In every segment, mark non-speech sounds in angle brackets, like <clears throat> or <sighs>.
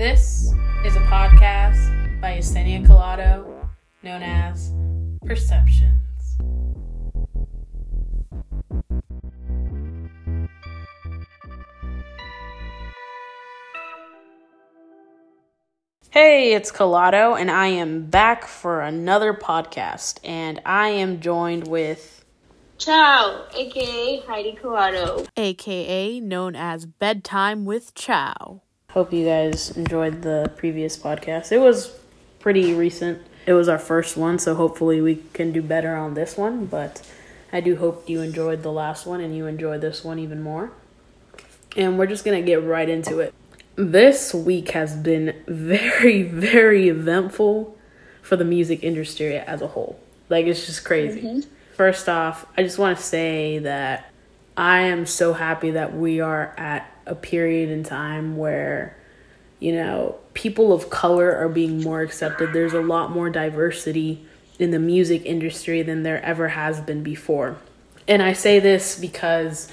This is a podcast by Yesenia Collado known as Perceptions. Hey, it's Collado, and I am back for another podcast. And I am joined with Chow, aka Heidi Collado. aka known as Bedtime with Chow. Hope you guys enjoyed the previous podcast. It was pretty recent. It was our first one, so hopefully we can do better on this one, but I do hope you enjoyed the last one and you enjoyed this one even more. And we're just going to get right into it. This week has been <laughs> very very eventful for the music industry as a whole. Like it's just crazy. Mm-hmm. First off, I just want to say that I am so happy that we are at a period in time where, you know, people of color are being more accepted. There's a lot more diversity in the music industry than there ever has been before. And I say this because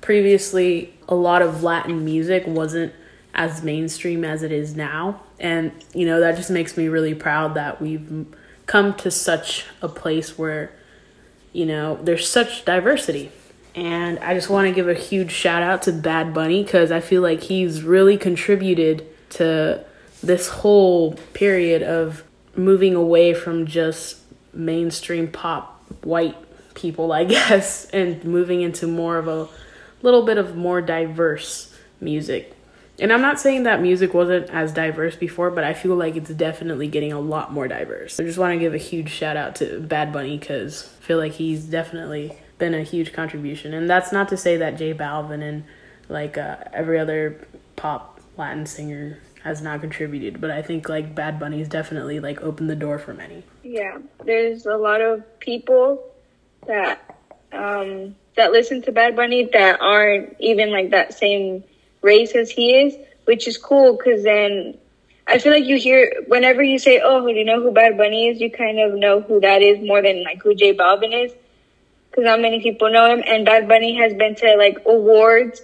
previously a lot of Latin music wasn't as mainstream as it is now. And, you know, that just makes me really proud that we've come to such a place where, you know, there's such diversity. And I just want to give a huge shout out to Bad Bunny because I feel like he's really contributed to this whole period of moving away from just mainstream pop white people, I <laughs> guess, and moving into more of a little bit of more diverse music. And I'm not saying that music wasn't as diverse before, but I feel like it's definitely getting a lot more diverse. I just want to give a huge shout out to Bad Bunny because I feel like he's definitely been a huge contribution. And that's not to say that J Balvin and like uh, every other pop Latin singer has not contributed, but I think like Bad Bunny's definitely like opened the door for many. Yeah, there's a lot of people that um, that listen to Bad Bunny that aren't even like that same race as he is, which is cool because then I feel like you hear whenever you say, "Oh, do you know who Bad Bunny is?" You kind of know who that is more than like who J Balvin is, because not many people know him. And Bad Bunny has been to like awards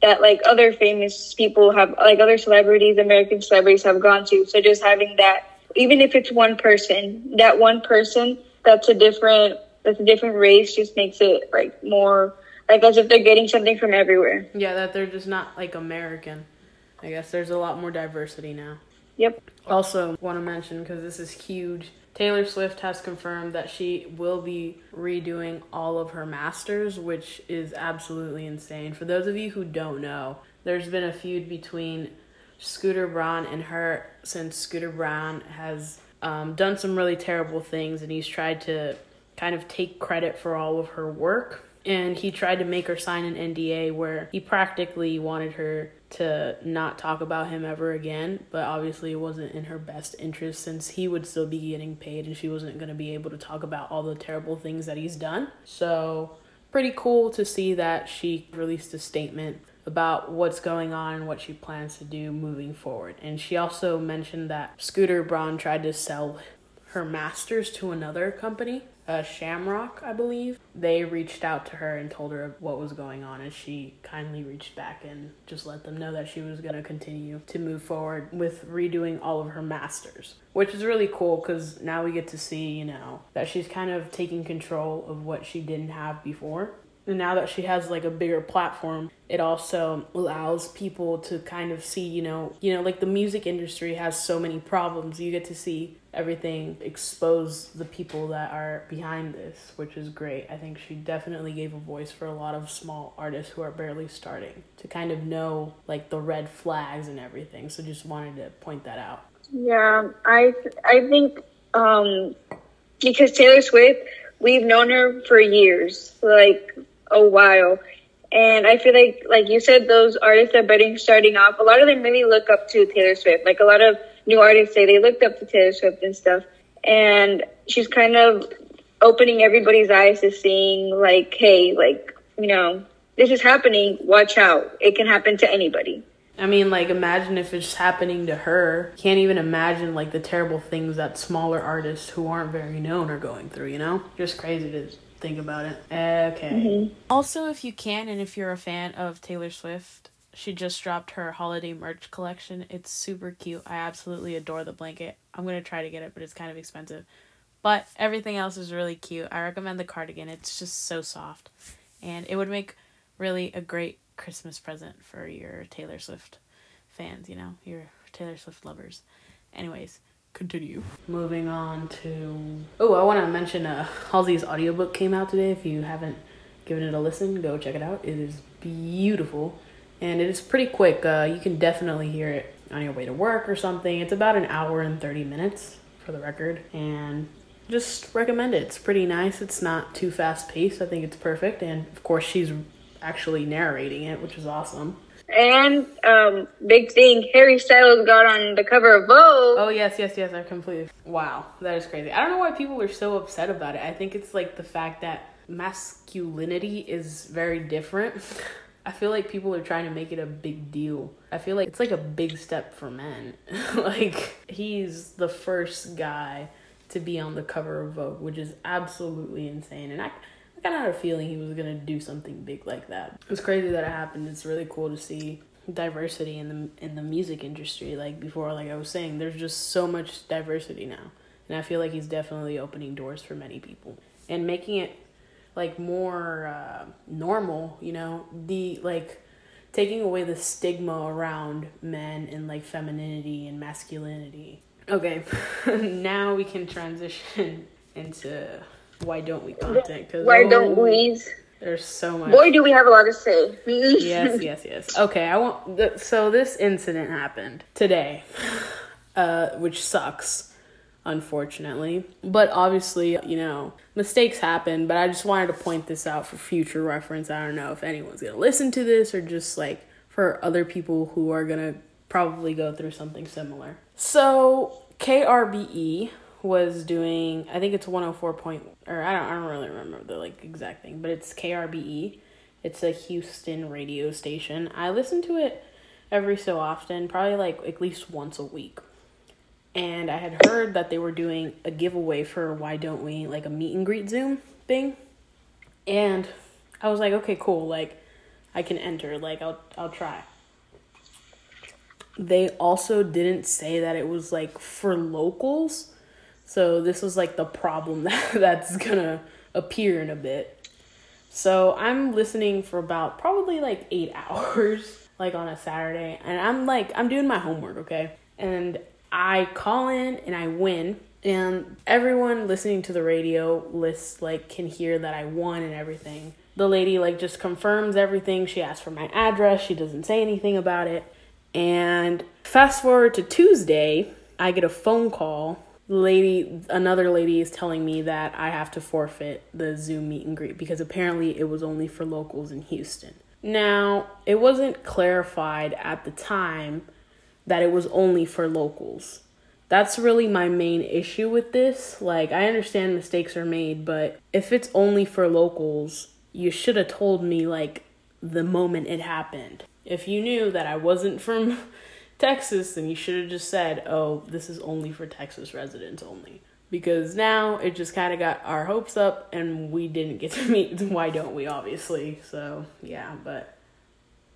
that like other famous people have, like other celebrities, American celebrities have gone to. So just having that, even if it's one person, that one person that's a different that's a different race just makes it like more like as if they're getting something from everywhere. Yeah, that they're just not like American. I guess there's a lot more diversity now. Yep. Also, want to mention because this is huge. Taylor Swift has confirmed that she will be redoing all of her masters, which is absolutely insane. For those of you who don't know, there's been a feud between Scooter Braun and her since Scooter Braun has um, done some really terrible things and he's tried to kind of take credit for all of her work. And he tried to make her sign an NDA where he practically wanted her to not talk about him ever again, but obviously it wasn't in her best interest since he would still be getting paid and she wasn't going to be able to talk about all the terrible things that he's done. So, pretty cool to see that she released a statement about what's going on and what she plans to do moving forward. And she also mentioned that Scooter Braun tried to sell her masters to another company, uh, Shamrock, I believe. They reached out to her and told her what was going on, and she kindly reached back and just let them know that she was going to continue to move forward with redoing all of her masters, which is really cool because now we get to see, you know, that she's kind of taking control of what she didn't have before. Now that she has like a bigger platform, it also allows people to kind of see, you know, you know, like the music industry has so many problems. You get to see everything expose the people that are behind this, which is great. I think she definitely gave a voice for a lot of small artists who are barely starting to kind of know like the red flags and everything. So just wanted to point that out. Yeah, I I think um, because Taylor Swift, we've known her for years, like a while, and I feel like like you said, those artists are budding, starting off, a lot of them really look up to Taylor Swift. Like a lot of new artists say they looked up to Taylor Swift and stuff, and she's kind of opening everybody's eyes to seeing like, hey, like you know, this is happening. Watch out! It can happen to anybody. I mean, like, imagine if it's happening to her. Can't even imagine, like, the terrible things that smaller artists who aren't very known are going through, you know? Just crazy to think about it. Okay. Mm-hmm. Also, if you can, and if you're a fan of Taylor Swift, she just dropped her holiday merch collection. It's super cute. I absolutely adore the blanket. I'm going to try to get it, but it's kind of expensive. But everything else is really cute. I recommend the cardigan. It's just so soft. And it would make really a great Christmas present for your Taylor Swift fans, you know, your Taylor Swift lovers. Anyways, continue. Moving on to. Oh, I want to mention uh, Halsey's audiobook came out today. If you haven't given it a listen, go check it out. It is beautiful and it is pretty quick. Uh, you can definitely hear it on your way to work or something. It's about an hour and 30 minutes for the record, and just recommend it. It's pretty nice. It's not too fast paced. I think it's perfect, and of course, she's actually narrating it, which is awesome. And um, big thing, Harry Styles got on the cover of Vogue. Oh yes, yes, yes. I completely. Wow, that is crazy. I don't know why people are so upset about it. I think it's like the fact that masculinity is very different. <laughs> I feel like people are trying to make it a big deal. I feel like it's like a big step for men. <laughs> like he's the first guy to be on the cover of Vogue, which is absolutely insane. And I, I kind of had a feeling he was gonna do something big like that. It's crazy that it happened. It's really cool to see diversity in the in the music industry. Like before, like I was saying, there's just so much diversity now, and I feel like he's definitely opening doors for many people and making it like more uh, normal, you know, the like taking away the stigma around men and like femininity and masculinity. Okay, <laughs> now we can transition into why don't we content? Cause, why oh, don't we? There's so much. Boy, do we have a lot to say. <laughs> yes, yes, yes. Okay, I want. The, so this incident happened today, <sighs> uh, which sucks unfortunately. But obviously, you know, mistakes happen, but I just wanted to point this out for future reference. I don't know if anyone's going to listen to this or just like for other people who are going to probably go through something similar. So, KRBE was doing I think it's 104 point or I don't I don't really remember the like exact thing, but it's KRBE. It's a Houston radio station. I listen to it every so often, probably like at least once a week and I had heard that they were doing a giveaway for Why Don't We, like a meet and greet Zoom thing. And I was like, okay, cool, like I can enter, like I'll I'll try. They also didn't say that it was like for locals. So this was like the problem that, <laughs> that's gonna appear in a bit. So I'm listening for about probably like eight <laughs> hours, like on a Saturday, and I'm like I'm doing my homework, okay? And I call in and I win and everyone listening to the radio list like can hear that I won and everything. The lady like just confirms everything. She asks for my address. She doesn't say anything about it. And fast forward to Tuesday, I get a phone call. Lady another lady is telling me that I have to forfeit the Zoom meet and greet because apparently it was only for locals in Houston. Now, it wasn't clarified at the time that it was only for locals. That's really my main issue with this. Like, I understand mistakes are made, but if it's only for locals, you should have told me, like, the moment it happened. If you knew that I wasn't from Texas, then you should have just said, oh, this is only for Texas residents only. Because now it just kind of got our hopes up and we didn't get to <laughs> meet. <laughs> Why don't we, obviously? So, yeah, but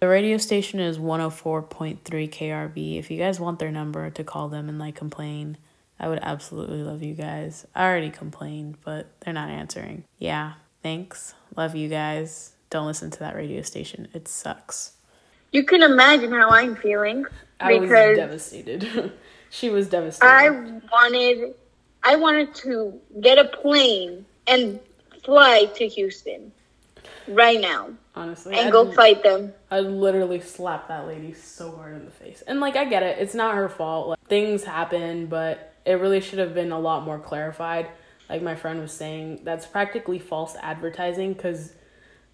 the radio station is 104.3 KRB. If you guys want their number to call them and like complain, I would absolutely love you guys. I already complained, but they're not answering. Yeah, thanks. Love you guys. Don't listen to that radio station. It sucks. You can imagine how I'm feeling. I was devastated. <laughs> she was devastated. I wanted I wanted to get a plane and fly to Houston right now. Honestly, and I'd, go fight them. I literally slapped that lady so hard in the face. And like, I get it; it's not her fault. Like, things happen, but it really should have been a lot more clarified. Like my friend was saying, that's practically false advertising because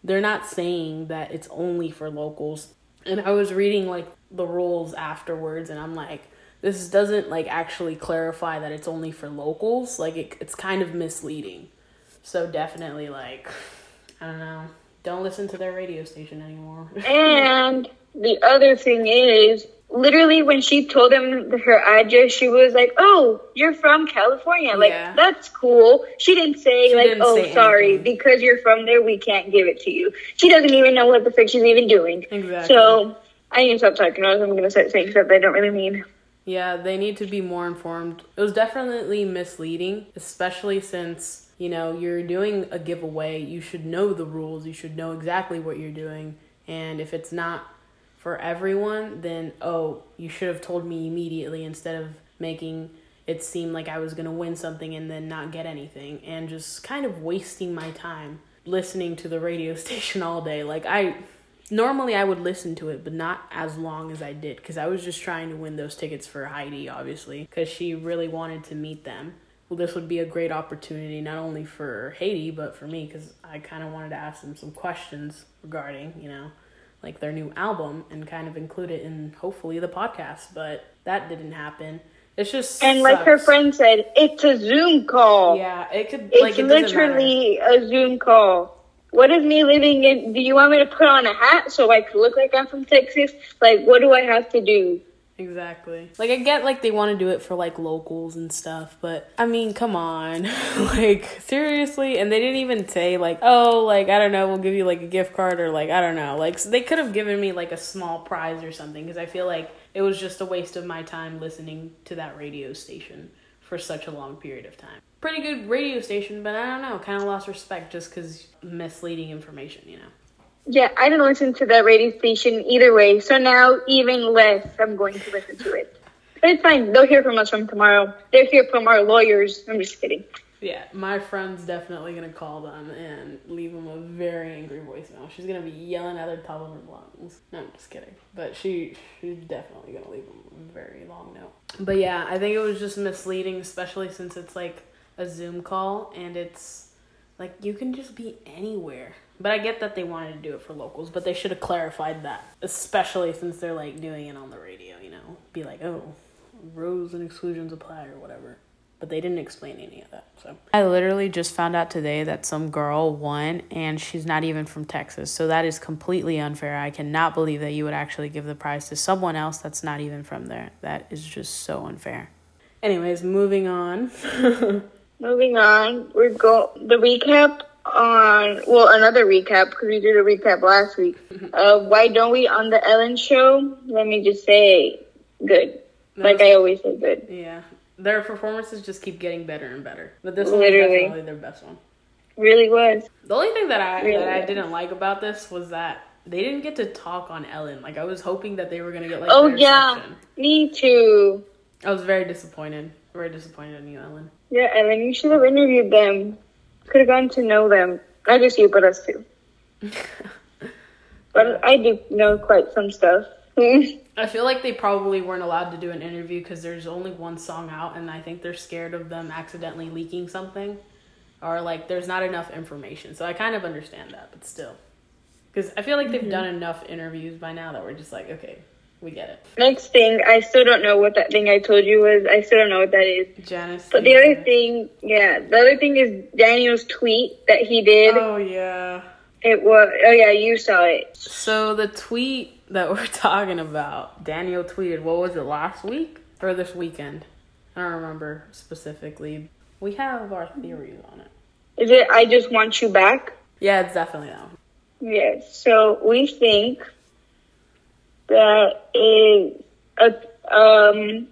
they're not saying that it's only for locals. And I was reading like the rules afterwards, and I'm like, this doesn't like actually clarify that it's only for locals. Like it, it's kind of misleading. So definitely like, <sighs> I don't know don't listen to their radio station anymore. <laughs> and the other thing is, literally, when she told them her address, she was like, "Oh, you're from California. Like yeah. that's cool." She didn't say she like, didn't "Oh, say sorry, anything. because you're from there, we can't give it to you." She doesn't even know what the frick she's even doing. Exactly. So I need to stop talking. Or I'm going to start saying stuff I don't really mean. Yeah, they need to be more informed. It was definitely misleading, especially since, you know, you're doing a giveaway. You should know the rules. You should know exactly what you're doing. And if it's not for everyone, then, oh, you should have told me immediately instead of making it seem like I was going to win something and then not get anything and just kind of wasting my time listening to the radio <laughs> station all day. Like, I normally I would listen to it, but not as long as I did because I was just trying to win those tickets for Heidi, obviously, because she really wanted to meet them. Well, this would be a great opportunity not only for Heidi but for me because I kind of wanted to ask them some questions regarding, you know, like their new album and kind of include it in hopefully the podcast. But that didn't happen. It's just and sucks. like her friend said, it's a Zoom call. Yeah, it could. It's like, it literally a Zoom call. What is me living in? Do you want me to put on a hat so I could look like I'm from Texas? Like, what do I have to do? Exactly. Like I get like they want to do it for like locals and stuff, but I mean, come on. <laughs> like seriously, and they didn't even say like, "Oh, like I don't know, we'll give you like a gift card or like I don't know." Like so they could have given me like a small prize or something because I feel like it was just a waste of my time listening to that radio station for such a long period of time. Pretty good radio station, but I don't know, kind of lost respect just cuz misleading information, you know. Yeah, I didn't listen to that radio station either way, so now even less I'm going to listen to it. But it's fine. They'll hear from us from tomorrow. They'll hear from our lawyers. I'm just kidding. Yeah, my friend's definitely gonna call them and leave them a very angry voicemail. She's gonna be yelling at the top of her lungs. No, I'm just kidding. But she she's definitely gonna leave them a very long note. But yeah, I think it was just misleading, especially since it's like a Zoom call and it's like you can just be anywhere. But I get that they wanted to do it for locals, but they should have clarified that, especially since they're like doing it on the radio. You know, be like, oh, rules and exclusions apply or whatever but they didn't explain any of that. So I literally just found out today that some girl won and she's not even from Texas. So that is completely unfair. I cannot believe that you would actually give the prize to someone else that's not even from there. That is just so unfair. Anyways, moving on. <laughs> moving on, we're go the recap on well another recap because we did a recap last week. Uh, why don't we on the Ellen show? Let me just say, good. like I always say, good. Yeah, their performances just keep getting better and better. But this Literally. one was definitely their best one. Really was. The only thing that I really that I didn't like about this was that they didn't get to talk on Ellen. Like I was hoping that they were gonna get like. Oh yeah, section. me too. I was very disappointed. Very disappointed in you, Ellen. Yeah, Ellen, you should have interviewed them. Could have gotten to know them. Not just you, but us too. <laughs> but I do know quite some stuff. <laughs> I feel like they probably weren't allowed to do an interview because there's only one song out, and I think they're scared of them accidentally leaking something, or like there's not enough information. So I kind of understand that, but still, because I feel like they've mm-hmm. done enough interviews by now that we're just like, okay, we get it. Next thing, I still don't know what that thing I told you was. I still don't know what that is. Janice. But the other thing, yeah, the other thing is Daniel's tweet that he did. Oh yeah. It was. Oh yeah, you saw it. So the tweet that <laughs> we're talking about, Daniel tweeted, what was it, last week or this weekend? I don't remember specifically. We have our theories on it. Is it I Just Want You Back? Yeah, it's definitely that one. Yes. So we think that is a um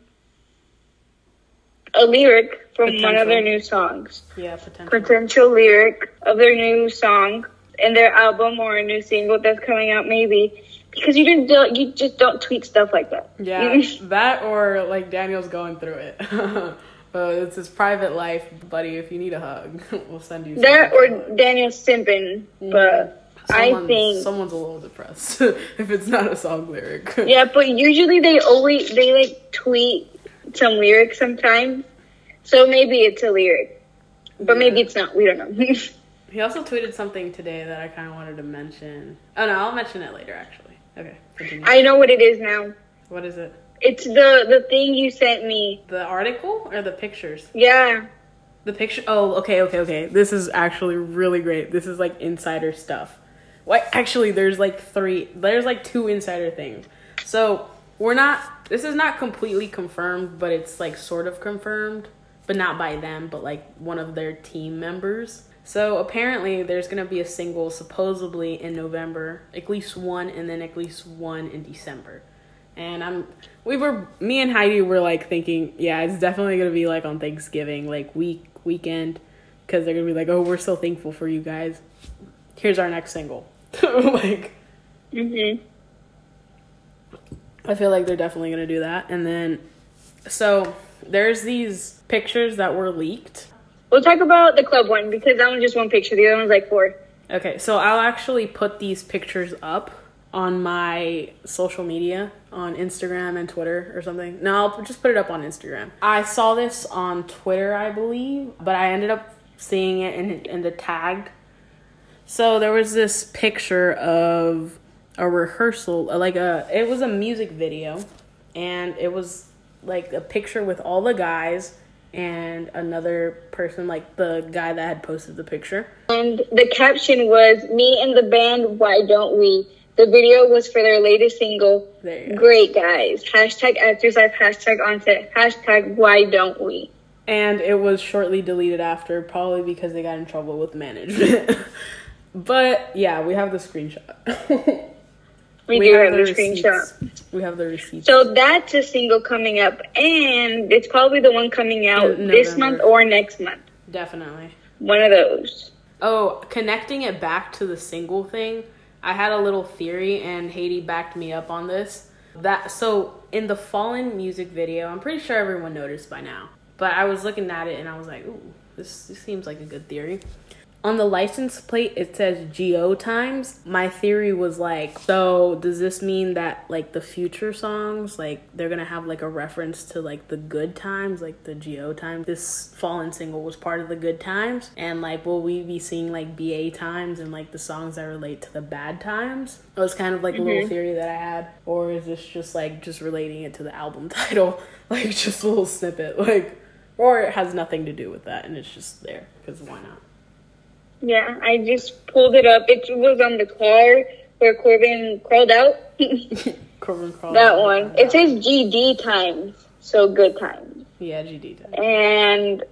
a lyric from potential. one of their new songs. Yeah, potential. Potential lyric of their new song in their album or a new single that's coming out maybe because you didn't do, you just don't tweet stuff like that. Yeah, <laughs> that or like Daniel's going through it. But <laughs> it's his private life, buddy. If you need a hug, <laughs> we'll send you. That or Daniel's simping, mm-hmm. but. I think someone's a little depressed <laughs> if it's not a song lyric. yeah, but usually they always they like tweet some lyrics sometimes, so maybe it's a lyric, but yeah. maybe it's not. We don't know. <laughs> he also tweeted something today that I kind of wanted to mention. Oh no, I'll mention it later. Actually. Okay, continue. I know what it is now. What is it? It's the the thing you sent me. The article or the pictures? Yeah. The picture. Oh, okay, okay, okay. This is actually really great. This is like insider stuff. Actually, there's like three. There's like two insider things. So we're not. This is not completely confirmed, but it's like sort of confirmed, but not by them, but like one of their team members So apparently, there's gonna be a single supposedly in November, at least one, and then at least one in December. And I'm, we were, me and Heidi were like thinking, yeah, it's definitely gonna be like on Thanksgiving, like week weekend, because they're gonna be like, oh, we're so thankful for you guys. Here's our next single. <laughs> like, mm-hmm. I feel like they're definitely gonna do that. And then, so there's these pictures that were leaked. We'll talk about the club one because that one's just one picture. The other one's like four. Okay, so I'll actually put these pictures up on my social media on Instagram and Twitter or something. No, I'll just put it up on Instagram. I saw this on Twitter, I believe, but I ended up seeing it in in the tagged. So there was this picture of a rehearsal, like a it was a music video, and it was like a picture with all the guys and another person, like the guy that had posted the picture. And the caption was "Me and the band, why don't we?" The video was for their latest single. You go. Great guys. Hashtag actors life. Hashtag onset. Hashtag why don't we? And it was shortly deleted after, probably because they got in trouble with management. <laughs> but yeah, we have the screenshot. <laughs> We, do have the receipts. screenshot. We have the receipt. So that's a single coming up, and it's probably the one coming out In this November. month or next month. Definitely. One of those. Oh, connecting it back to the single thing, I had a little theory and Heidi backed me up on this. That so in the Fallen music video, I'm pretty sure everyone noticed by now. But I was looking at it and I was like, ooh, this, this seems like a good theory. On the license plate, it says Geo Times. My theory was like, so does this mean that like the future songs, like they're gonna have like a reference to like the good times, like the Geo Times? This Fallen single was part of the good times, and like will we be seeing like BA times and like the songs that relate to the bad times? It was kind of like a little mm-hmm. theory that I had, or is this just like just relating it to the album <laughs> title, like just a little snippet, like, or it has nothing to do with that and it's just there because why not? Yeah, I just pulled it up. It was on the car where Corbyn crawled out. <laughs> Corbyn Crawl. that one. It says GD times, so good times. Yeah, GD. times. And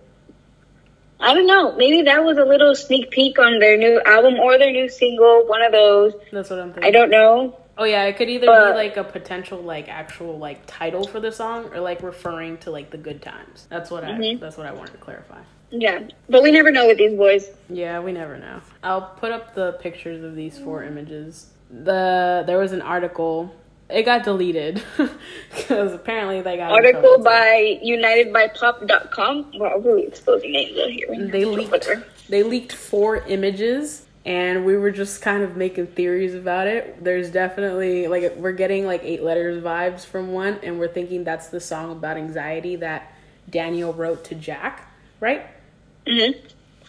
I don't know. Maybe that was a little sneak peek on their new album or their new single. One of those. That's what I'm thinking. I don't know. Oh yeah, it could either But- be like a potential like actual like title for the song or like referring to like the good times. That's what I Mhm. that's what I wanted to clarify. Yeah, but we never know with these boys. Yeah, we never know. I'll put up the pictures of these four images. The there was an article. It got deleted <laughs> because apparently they got Article by UnitedByPop.com. Wow, really exposing names out here. they leaked they leaked four images and we were just kind of making theories about it there's definitely like we're getting like eight letters vibes from one and we're thinking that's the song about anxiety that daniel wrote to jack right hmm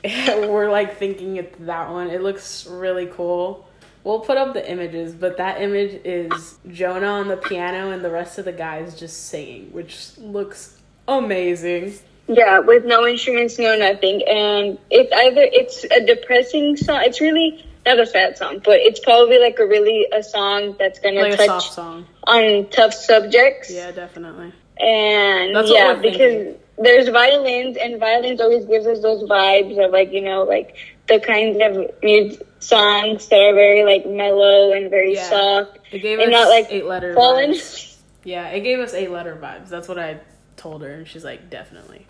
<laughs> we're like thinking it's that one. It looks really cool. We'll put up the images but that image is jonah on the piano and the rest of the guys just singing which looks amazing. Yeah, with no instruments, no nothing, and it's either it's a depressing song. It's really not a sad song, but it's probably like a really a song that's gonna like touch on tough subjects. yeah definitely. And That's what yeah, because thinking. There's violins, and violins always gives us those vibes of like you know like the kinds of music songs that are very like mellow and very Yeah. soft, It gave and us not like eight letter fallen. vibes. Yeah, it gave us eight letter vibes. That's what I told her, and she's like, definitely.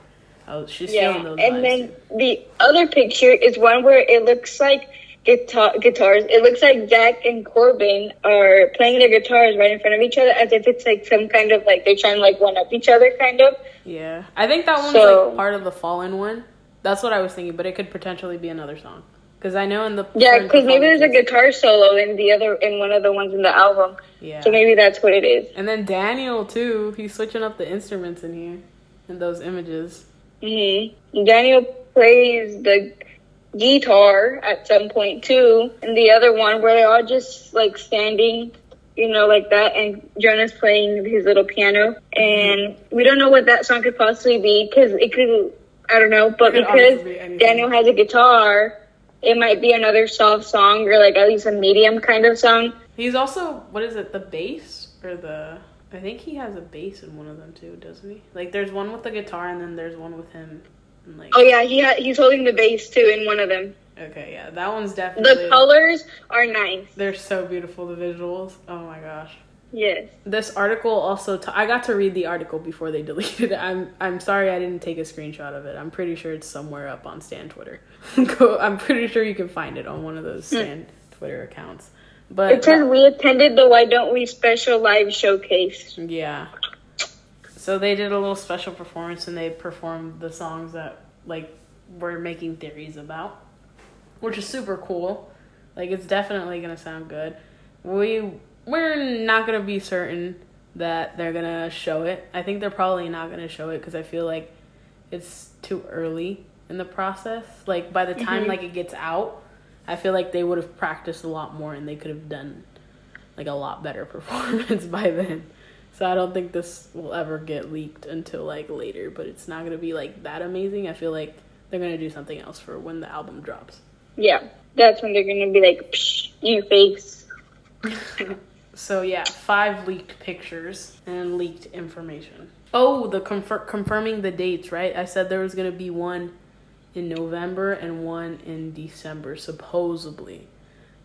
Oh, she's Yeah, feeling those vibes. and then too. the other picture is one where it looks like guitar guitars. It looks like Jack and Corbyn are playing their guitars right in front of each other, as if it's like some kind of like they're trying to like one up each other, kind of. Yeah, I think that one's So- like part of the Fallen one. That's what I was thinking, but it could potentially be another song. Because I know in the Yeah, because maybe there's a guitar solo in the other in one of the ones in the album. Yeah, So maybe that's what it is. and then Daniel too. He's switching up the instruments in here in those images. hmm Daniel plays the guitar at some point too, and the other one where they're all just like standing, you know, like that, and Jonah's playing his little piano, and we don't know what that song could possibly be because it could, I don't know, but It could honestly because be. Daniel has a guitar, it might be another soft song or like at least a medium kind of song. He's also what is it? The bass or the? I think he has a bass in one of them too, doesn't he? Like there's one with the guitar, and then there's one with him. Like Oh yeah, he ha- he's holding the base too in one of them. Okay, yeah, that one's definitely. The colors are nice. They're so beautiful. The visuals. Oh my gosh. Yes. This article also. T- I got to read the article before they <laughs> deleted it. I'm. I'm sorry I didn't take a screenshot of it. I'm pretty sure it's somewhere up on Stan Twitter. <laughs> Go. I'm pretty sure you can find it on one of those hmm. Stan Twitter accounts. But It says we attended the Why Don't We special live showcase. Yeah. So they did a little special performance and they performed the songs that like we're making theories about, which is super cool. Like it's definitely gonna sound good. We we're not gonna be certain that they're gonna show it. I think they're probably not gonna show it because I feel like it's too early in the process. Like by the time mm-hmm. like it gets out, I feel like they would have practiced a lot more and they could have done like a lot better <laughs> performance by then. So I don't think this will ever get leaked until like later, but it's not gonna be like that amazing. I feel like they're gonna do something else for when the album drops. Yeah. That's when they're gonna be like, Psh, you fakes. <laughs> So yeah, five leaked pictures and leaked information. Oh, the confir- confirming the dates, right? I said there was gonna be one in November and one in December, supposedly.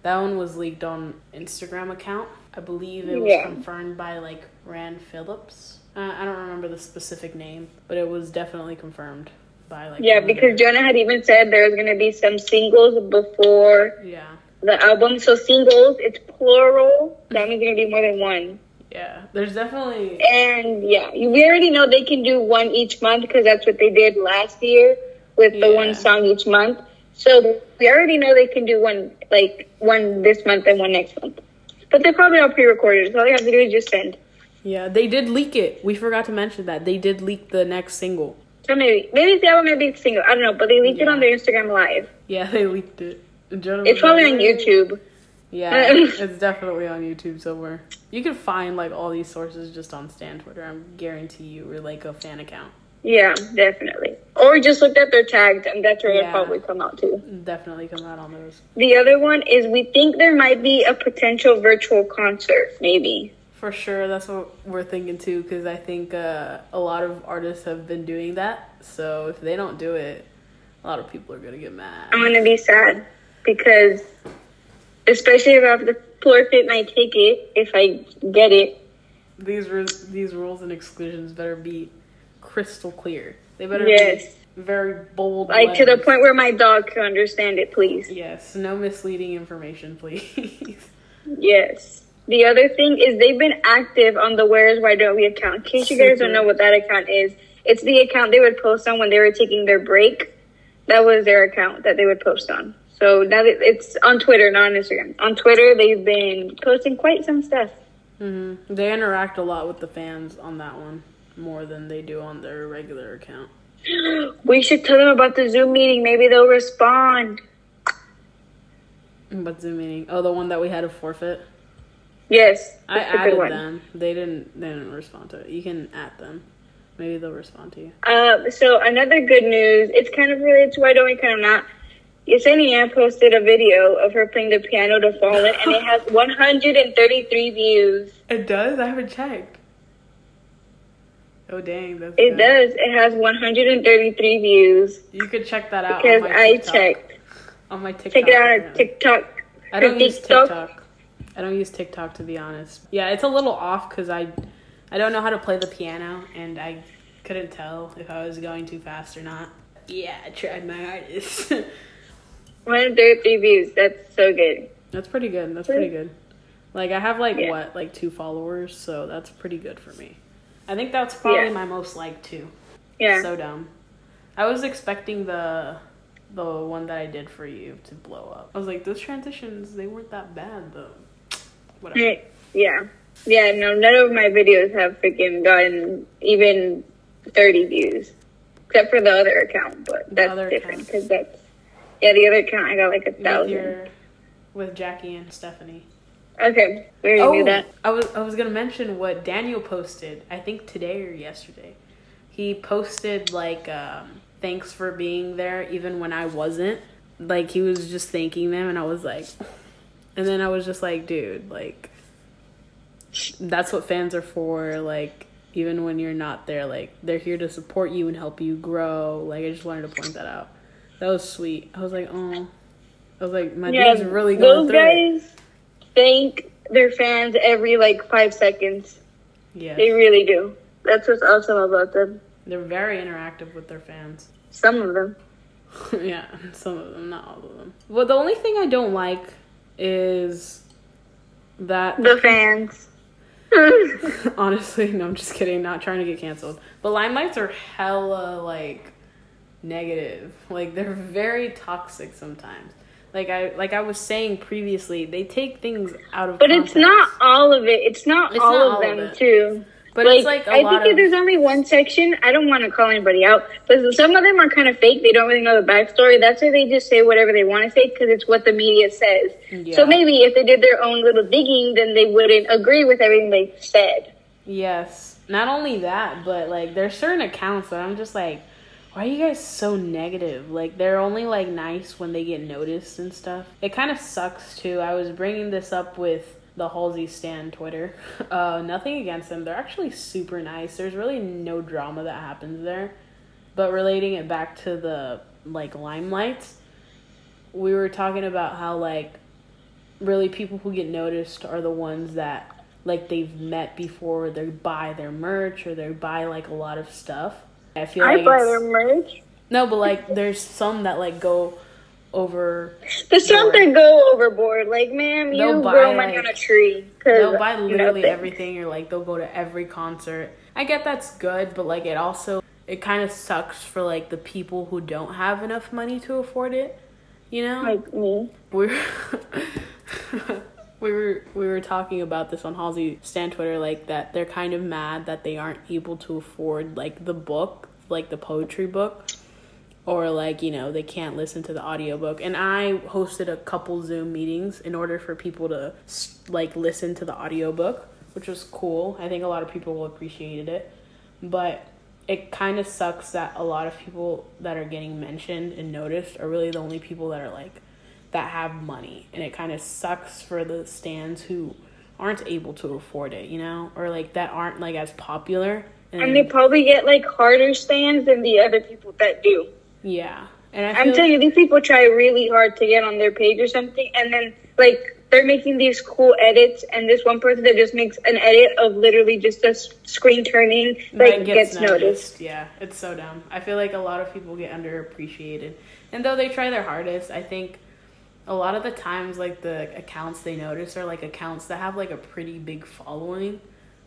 That one was leaked on Instagram account. I believe it was Yeah. confirmed by like Rand Phillips. Uh, I don't remember the specific name, but it was definitely confirmed by like. Yeah, because Jonah had even said there was gonna be some singles before yeah, the album. So singles, it's plural. That means gonna be more than one. yeah. There's definitely And yeah, you- we already know they can do one each month because that's what they did last year with the Yeah. one song each month. So we already know they can do one like one this month and one next month. But they're probably all pre-recorded. So all they have to do is just send. yeah. They did leak it. We forgot to mention that they did leak the next single. So maybe maybe the album, maybe it's single. I don't know. But they leaked it on their Instagram live. Yeah, <laughs> they leaked it. Jonah It's probably on. YouTube. Yeah, <laughs> it's definitely on YouTube somewhere. You can find like all these sources just on Stan Twitter. I guarantee you, or like a fan account. Yeah, definitely. Or just look at their tags, and that's where Yeah. it'll probably come out too. Definitely come out on those. The other one is we think there might be a potential virtual concert, maybe. For sure, that's what we're thinking too. Because I think uh, a lot of artists have been doing that. So if they don't do it, a lot of people are gonna get mad. I'm gonna be sad because, especially if I have to forfeit my ticket if I get it. These ru- these rules and exclusions better be crystal clear. They better Yes. be very bold. Like to the point where my dog can understand it, please. Yes, no misleading information, please. <laughs> Yes. The other thing is they've been active on the Where's Why Don't We account. In case you guys don't know what that account is, it's the account they would post on when they were taking their break. That was their account that they would post on. So now that it's on Twitter, not on Instagram. On Twitter, they've been posting quite some stuff. hmm They interact a lot with the fans on that one more than they do on their regular account. <gasps> We should tell them about the Zoom meeting. Maybe they'll respond. But Zoom meeting, oh, the one that we had to forfeit. Yes, I that's a good added them. They didn't. They didn't respond to it. You can add them. Maybe they'll respond to you. Uh, so another good news. It's kind of related to why don't we kind of not. Yesenia posted a video of her playing the piano to Fallen, and it has 133 views. It does. I haven't checked. Oh dang, that's It good. does. It has 133 views You could check that out because on my I checked. on my TikTok. Check it out on. TikTok. I don't use TikTok. TikTok. I don't use TikTok to be honest. Yeah, it's a little off because I, I don't know how to play the piano and I couldn't tell if I was going too fast or not. Yeah, I tried my hardest. <laughs> 133 views. That's so good. that's pretty good. That's pretty good. Like I have like Yeah. what like two followers, so that's pretty good for me. I think that's probably Yeah. my most liked too. Yeah. So dumb. I was expecting the the one that I did for you to blow up. I was like, those transitions they weren't that bad though. Whatever. Yeah. Yeah, no, none of my videos have freaking gotten even 30 views. Except for the other account, but that's different because that's, yeah, the other account I got like a with thousand. your with Jackie and Stephanie. Okay, we already Oh, knew that. I was I was gonna mention what Daniel posted. I think today or yesterday. He posted like um, thanks for being there even when I wasn't. Like he was just thanking them, and I was like, <sighs> and then I was just like, dude, like that's what fans are for. Like even when you're not there, like they're here to support you and help you grow. Like I just wanted to point that out. That was sweet. I was like, oh, I was like, my yeah, dude's really going those guys it. Thank their fans every like five seconds. Yeah, they really do. That's what's awesome about them. They're very interactive with their fans. Some of them. <laughs> yeah, some of them, not all of them. Well, the only thing I don't like is that the fans. <laughs> Honestly, no, I'm just kidding. Not trying to get canceled. But limelights are hella like negative. Like they're very toxic sometimes. Like I like I was saying previously, they take things out of. But context. it's not all of it. It's not, it's all, not of all them of too. But like, it's like I think of... there's only one section. I don't want to call anybody out, but some of them are kind of fake. They don't really know the backstory. That's why they just say whatever they want to say because it's what the media says. Yeah. So maybe if they did their own little digging, then they wouldn't agree with everything they said. Yes. Not only that, but like there's certain accounts that I'm just like, why are you guys so negative? Like they're only like nice when they get noticed and stuff. It kind of sucks too. I was bringing this up with the Halsey Stan Twitter. <laughs> Uh, nothing against them. They're actually super nice. There's really no drama that happens there. But relating it back to the like limelights, we were talking about how like really people who get noticed are the ones that like they've met before. They buy their merch or they buy like a lot of stuff. I feel I like buy their merch. No, but like there's some that like go over. There's some that go overboard. Like, ma'am, you buy, grow money like, on a tree. They'll buy literally nothing. everything. Or like they'll go to every concert. I get that's good, but like it also it kind of sucks for like the people who don't have enough money to afford it. You know, like me. We're <laughs> we were we were talking about this on Halsey Stan Twitter, like that they're kind of mad that they aren't able to afford like the book, like the poetry book or like you know they can't listen to the audiobook. And i hosted a couple zoom meetings in order for people to like listen to the audiobook which was cool. I think a lot of people appreciated it. But it kind of sucks that a lot of people that are getting mentioned and noticed are really the only people that are like that have money and it kind of sucks for the stans who aren't able to afford it you know or like that aren't like as popular and, and they probably get like harder stans than the other people that do yeah. And I am telling you, these people try really hard to get on their page or something, and then like they're making these cool edits, and this one person that just makes an edit of literally just a screen turning like gets, gets noticed. noticed. Yeah, it's so dumb. I feel like a lot of people get underappreciated, and though they try their hardest, I think a lot of the times like the accounts they notice are like accounts that have like a pretty big following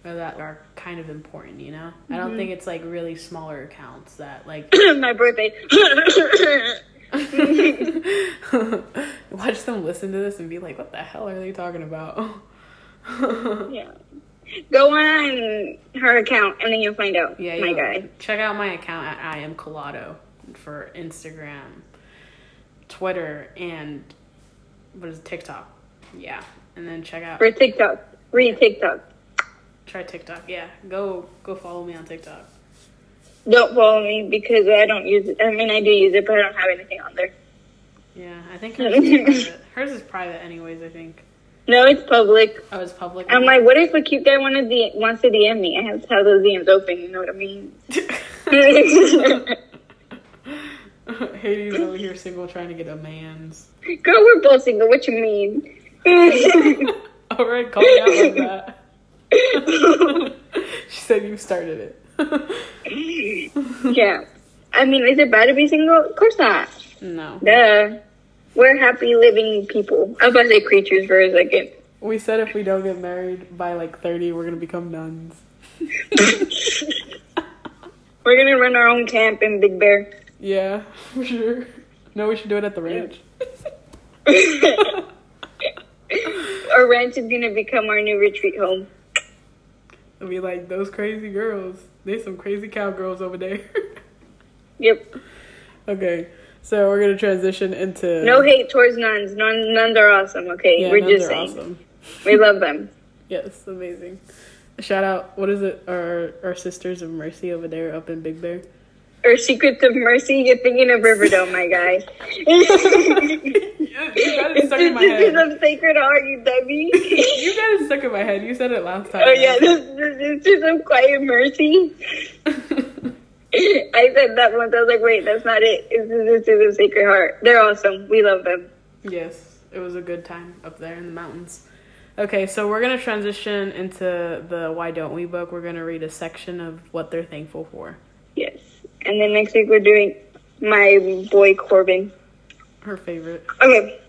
or that are kind of important, you know? Mm-hmm. I don't mm-hmm. think it's like really smaller accounts that like <coughs> my birthday. <laughs> Watch them listen to this and be like, "What the hell are they talking about?" <laughs> yeah. Go on her account and then you'll find out. Yeah, my guy. Check out my account at I am colado for Instagram, Twitter, and what is it, TikTok? Yeah, and then check out for TikTok. Read TikTok. Try TikTok. Yeah, go go follow me on TikTok. Don't follow me because I don't use it. I mean, I do use it, but I don't have anything on there. Yeah, I think <laughs> hers is private. Hers is private, anyways. I think. No, it's public. Oh, it's public. I'm like, what if a cute guy wanted the wants to DM me? I have to have those DMs open. You know what I mean? <laughs> <laughs> <laughs> Hades over here single, trying to get a man's. Girl, we're both single. What you mean? <laughs> All right, call me out like that. <laughs> she said you started it. yeah. I mean, is it bad to be single? Of course not. No. Duh. We're happy living people. I was about to say creatures for a second. We said if we don't get married by like 30, we're going to become nuns. we're going to run our own camp in Big Bear. Yeah, <laughs> for sure. No, we should do it at the ranch. <laughs> our ranch is going to become our new retreat home and be like, those crazy girls. There's some crazy cowgirls over there. <laughs> yep. Okay. So we're gonna transition into no hate towards nuns. Nuns, nuns are awesome. Okay, yeah, we're just saying awesome. we love them. yes, amazing. Shout out. What is it? Our our sisters of mercy over there up in Big Bear or Secrets of Mercy, you're thinking of Riverdale, my guy. <laughs> you got it stuck in my head. of Sacred Heart, you dummy. you got it stuck in my head. You said it last time. Oh yeah, this, this is of Quiet Mercy. <laughs> I said that once. I was like, wait, that's not it. It's the Sisters of Sacred Heart. They're awesome. We love them. Yes, it was a good time up there in the mountains. Okay, so we're gonna transition into the Why Don't We book. We're gonna read a section of what they're thankful for. Yes. And then next week we're doing my boy Corbyn. Her favorite. Okay.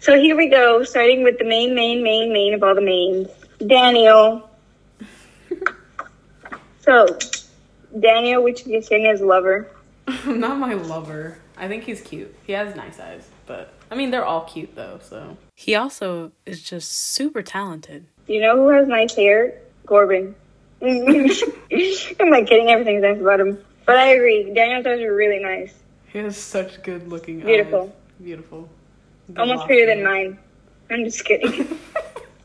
So here we go, starting with the main, main, main, main of all the mains. Daniel. <laughs> so, Daniel, which you think is his lover. Not my lover. I think he's cute. He has nice eyes, but I mean they're all cute though. So he also is just super talented. You know who has nice hair? Corbyn. <laughs> I'm I kidding. Everything's nice about him. But I agree. Daniel's eyes are really nice. He has such good looking Beautiful. eyes. Beautiful. Good Almost prettier than mine. I'm just kidding. <laughs>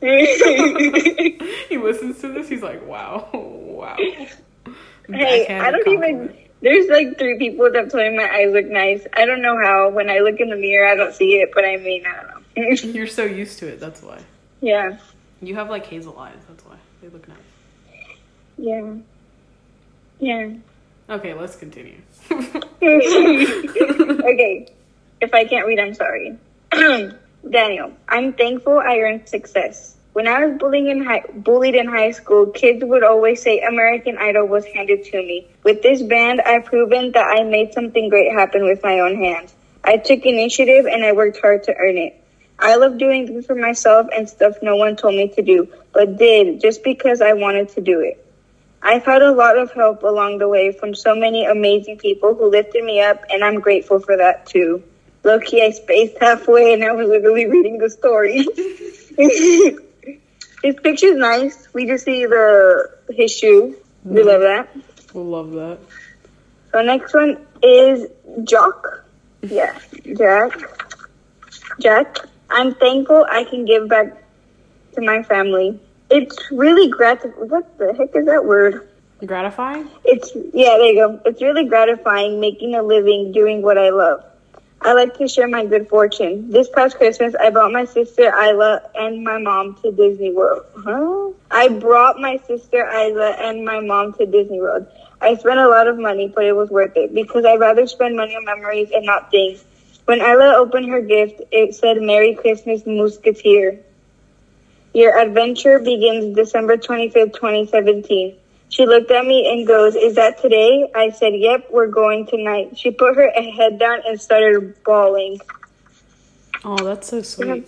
<laughs> he listens to this. He's like, wow, wow. Hey, Backhanded I don't even. There's like three people that told me my eyes look nice. I don't know how. When I look in the mirror, I don't see it, but I mean, I don't know. <laughs> You're so used to it. That's why. yeah, You have like hazel eyes. That's why they look nice. yeah, yeah. Okay, let's continue. <laughs> okay, if I can't read, I'm sorry. <clears throat> Daniel, I'm thankful I earned success. When I was bullying in high, bullied in high school, kids would always say American Idol was handed to me. With this band, I've proven that I made something great happen with my own hands. I took initiative and I worked hard to earn it. I love doing things for myself and stuff no one told me to do, but did just because I wanted to do it. I've had a lot of help along the way from so many amazing people who lifted me up, and I'm grateful for that too. Low key, I spaced halfway and I was literally reading the story. <laughs> his picture's nice. We just see the his shoe. We mm-hmm. love that. We'll love that. So next one is Jock. Yeah, Jack. Jack. I'm thankful I can give back to my family. It's really gratifying. What the heck is that word? Gratifying? It's yeah, there you go. It's really gratifying making a living doing what I love. I like to share my good fortune. This past Christmas, I brought my sister Isla and my mom to Disney World. Huh? I brought my sister Isla and my mom to Disney World. I spent a lot of money, but it was worth it because I'd rather spend money on memories and not things. When Isla opened her gift, it said "Merry Christmas, Musketeer." Your adventure begins December 25th, 2017. She looked at me and goes, Is that today? I said, Yep, we're going tonight. She put her head down and started bawling. Oh, that's so sweet.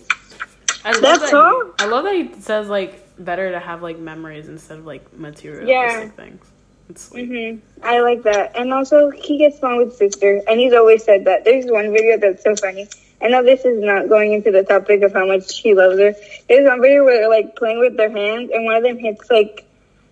I love That's that all? He, I love that he says like better to have like memories instead of like materialistic Yeah. things. It's sweet. hmm I like that. And also, he gets along with sister, and he's always said that. There's one video that's so funny. I know this is not going into the topic of how much he loves her. There's one video where they're like playing with their hands, and one of them hits like,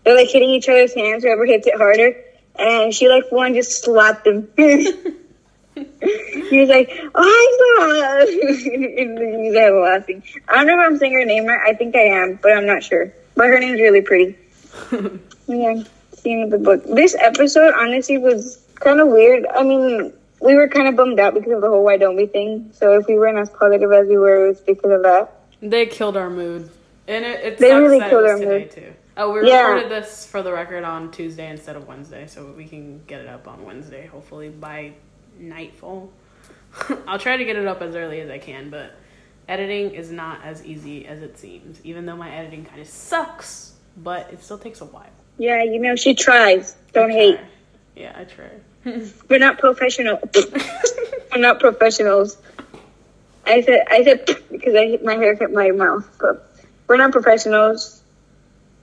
they're like hitting each other's hands, whoever hits it harder. And she like one just slapped him. <laughs> he was like, "Oh, <laughs> and then he's like laughing. I don't know if I'm saying her name right. I think I am, but I'm not sure. But her name's really pretty. <laughs> Yeah, scene of the book. This episode honestly was kind of weird. I mean, we were kind of bummed out because of the whole "Why don't we" thing. So if we weren't as positive as we were, it was because of that. They killed our mood, and it, it They really that killed our mood. too. Oh, we Yeah. recorded this for the record on Tuesday instead of Wednesday, so we can get it up on Wednesday, hopefully by nightfall. <laughs> I'll try to get it up as early as I can, but editing is not as easy as it seems. Even though my editing kind of sucks, but it still takes a while. Yeah, you know, she tries. Don't hate. Yeah, I try. <laughs> We're not professional. <laughs> we're not professionals. I said, I said because I hit my hair hit my mouth, but we're not professionals.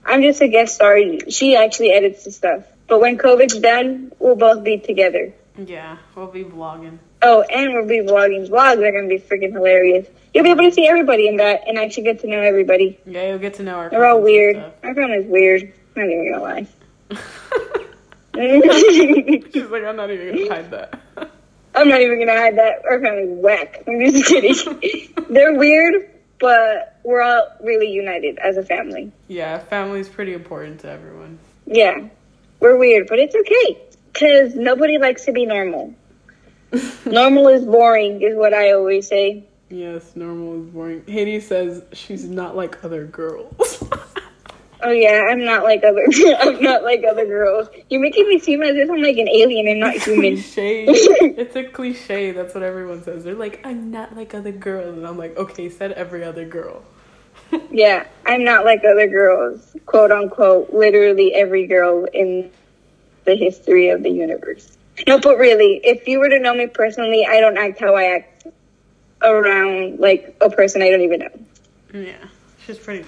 I'm just a guest star. She actually edits the stuff. But when COVID's done, we'll both be together. yeah, we'll be vlogging. Oh, and we'll be vlogging. Vlogs are gonna be freaking hilarious. You'll be able to see everybody in that, and actually get to know everybody. Yeah, you'll get to know our. They're all weird. and My family's weird. I'm not even gonna lie. <laughs> She's <laughs> like, I'm not even gonna hide that. I'm not even gonna hide that. Our family's whack. I'm just kidding. <laughs> They're weird, but we're all really united as a family. yeah, family's pretty important to everyone. Yeah, we're weird, but it's okay because nobody likes to be normal. <laughs> normal is boring, is what I always say. Yes, normal is boring. Heidi says she's not like other girls. Oh yeah, I'm not like other. <laughs> I'm not like other girls. You're making me seem as if I'm like an alien and not human. cliche. <laughs> it's a cliche. That's what everyone says. They're like, I'm not like other girls, and I'm like, okay, said every other girl. <laughs> yeah, I'm not like other girls. Quote unquote. Literally every girl in the history of the universe. No, but really, if you were to know me personally, I don't act how I act around like a person I don't even know. Yeah, she's pretty.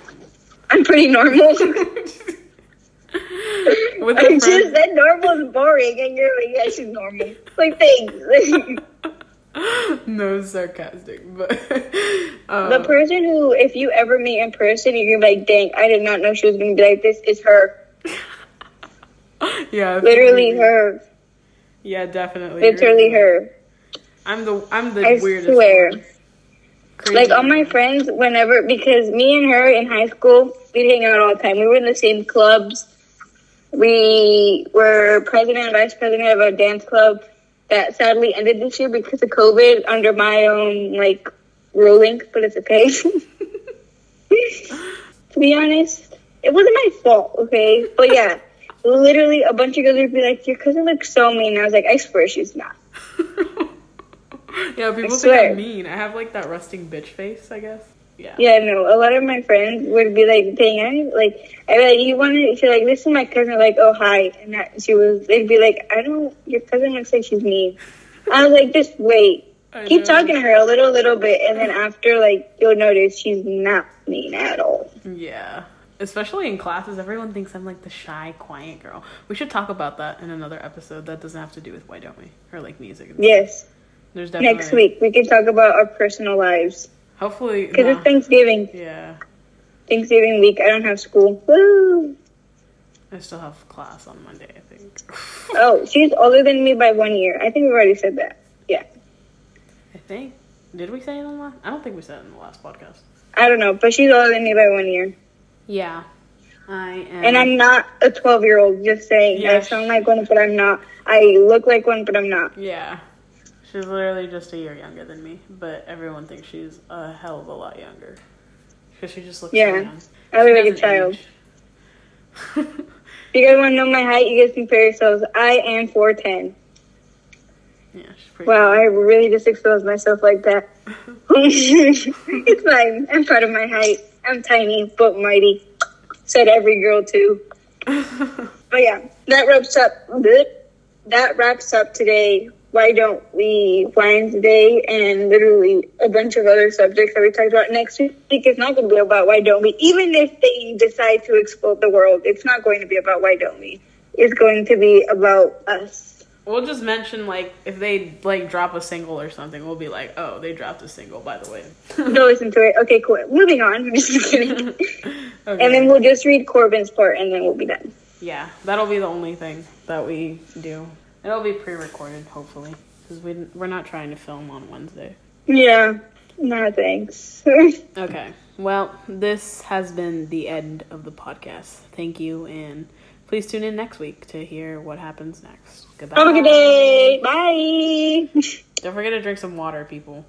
I'm pretty normal. <laughs> I just said normal is boring, and you're like, yeah, she's normal. Like, thanks. <laughs> no sarcastic, but um, <laughs> the person who, if you ever meet in person, you're like, dang, I did not know she was gonna be like this. Is her. yeah, literally her. Yeah, definitely. Literally her. I'm the I'm the I weirdest. Swear. Like all my friends, whenever because me and her in high school, we'd hang out all the time. We were in the same clubs. We were president and vice president of a dance club that sadly ended this year because of COVID under my own like ruling, but it's okay. <laughs> to be honest, it wasn't my fault, okay? But yeah, literally a bunch of girls would be like, "Your cousin looks so mean." I was like, "I swear she's not." <laughs> yeah, people think I'm mean. I have like that resting bitch face, I guess. Yeah. Yeah, no. A lot of my friends would be like, "Dang, I like, I like you wanted to like this is my cousin." Like, oh hi, and that she was. They'd be like, "I don't. Your cousin looks like she's mean." I was like, just wait. I Keep know. talking to her a little, little bit, and then after, like, you'll notice she's not mean at all. Yeah. Especially in classes, everyone thinks I'm like the shy, quiet girl. We should talk about that in another episode. That doesn't have to do with why don't we or like music. yes. There's definitely next week we can talk about our personal lives. Hopefully, because it's Thanksgiving. Yeah. Thanksgiving week. I don't have school. Woo! I still have class on Monday. I think. <laughs> oh, she's older than me by one year. I think we already said that. Yeah. I think. Did we say it in the last? I don't think we said it in the last podcast. I don't know, but she's older than me by one year. Yeah. I am. And I'm not a 12 year old, just saying. Yeah, I sound like one, but I'm not. I look like one, but I'm not. Yeah. She's literally just a year younger than me, but everyone thinks she's a hell of a lot younger. Because she just looks yeah. so young. I look like a child. if you guys want to know my height, you guys compare yourselves. I am 4'10. Yeah, wow, I really just exposed myself like that. <laughs> it's fine. I'm proud of my height. I'm tiny but mighty. Said every girl too. <laughs> but yeah, that wraps up. That wraps up today why don't we Wednesday and literally a bunch of other subjects that we talked about next week is not going to be about why don't we. Even if they decide to explode the world it's not going to be about why don't we. It's going to be about us. We'll just mention like if they like drop a single or something we'll be like oh they dropped a single by the way. <laughs> Go listen to it. Okay cool. Moving on. <laughs> Just kidding. <laughs> Okay. and then we'll just read Corbyn's part and then we'll be done. Yeah that'll be the only thing that we do It'll be pre-recorded, hopefully, because we we're not trying to film on Wednesday. Yeah. No thanks. <laughs> okay. Well, this has been the end of the podcast. Thank you, and please tune in next week to hear what happens next. Goodbye. Have a good day. Bye. <laughs> Don't forget to drink some water, people.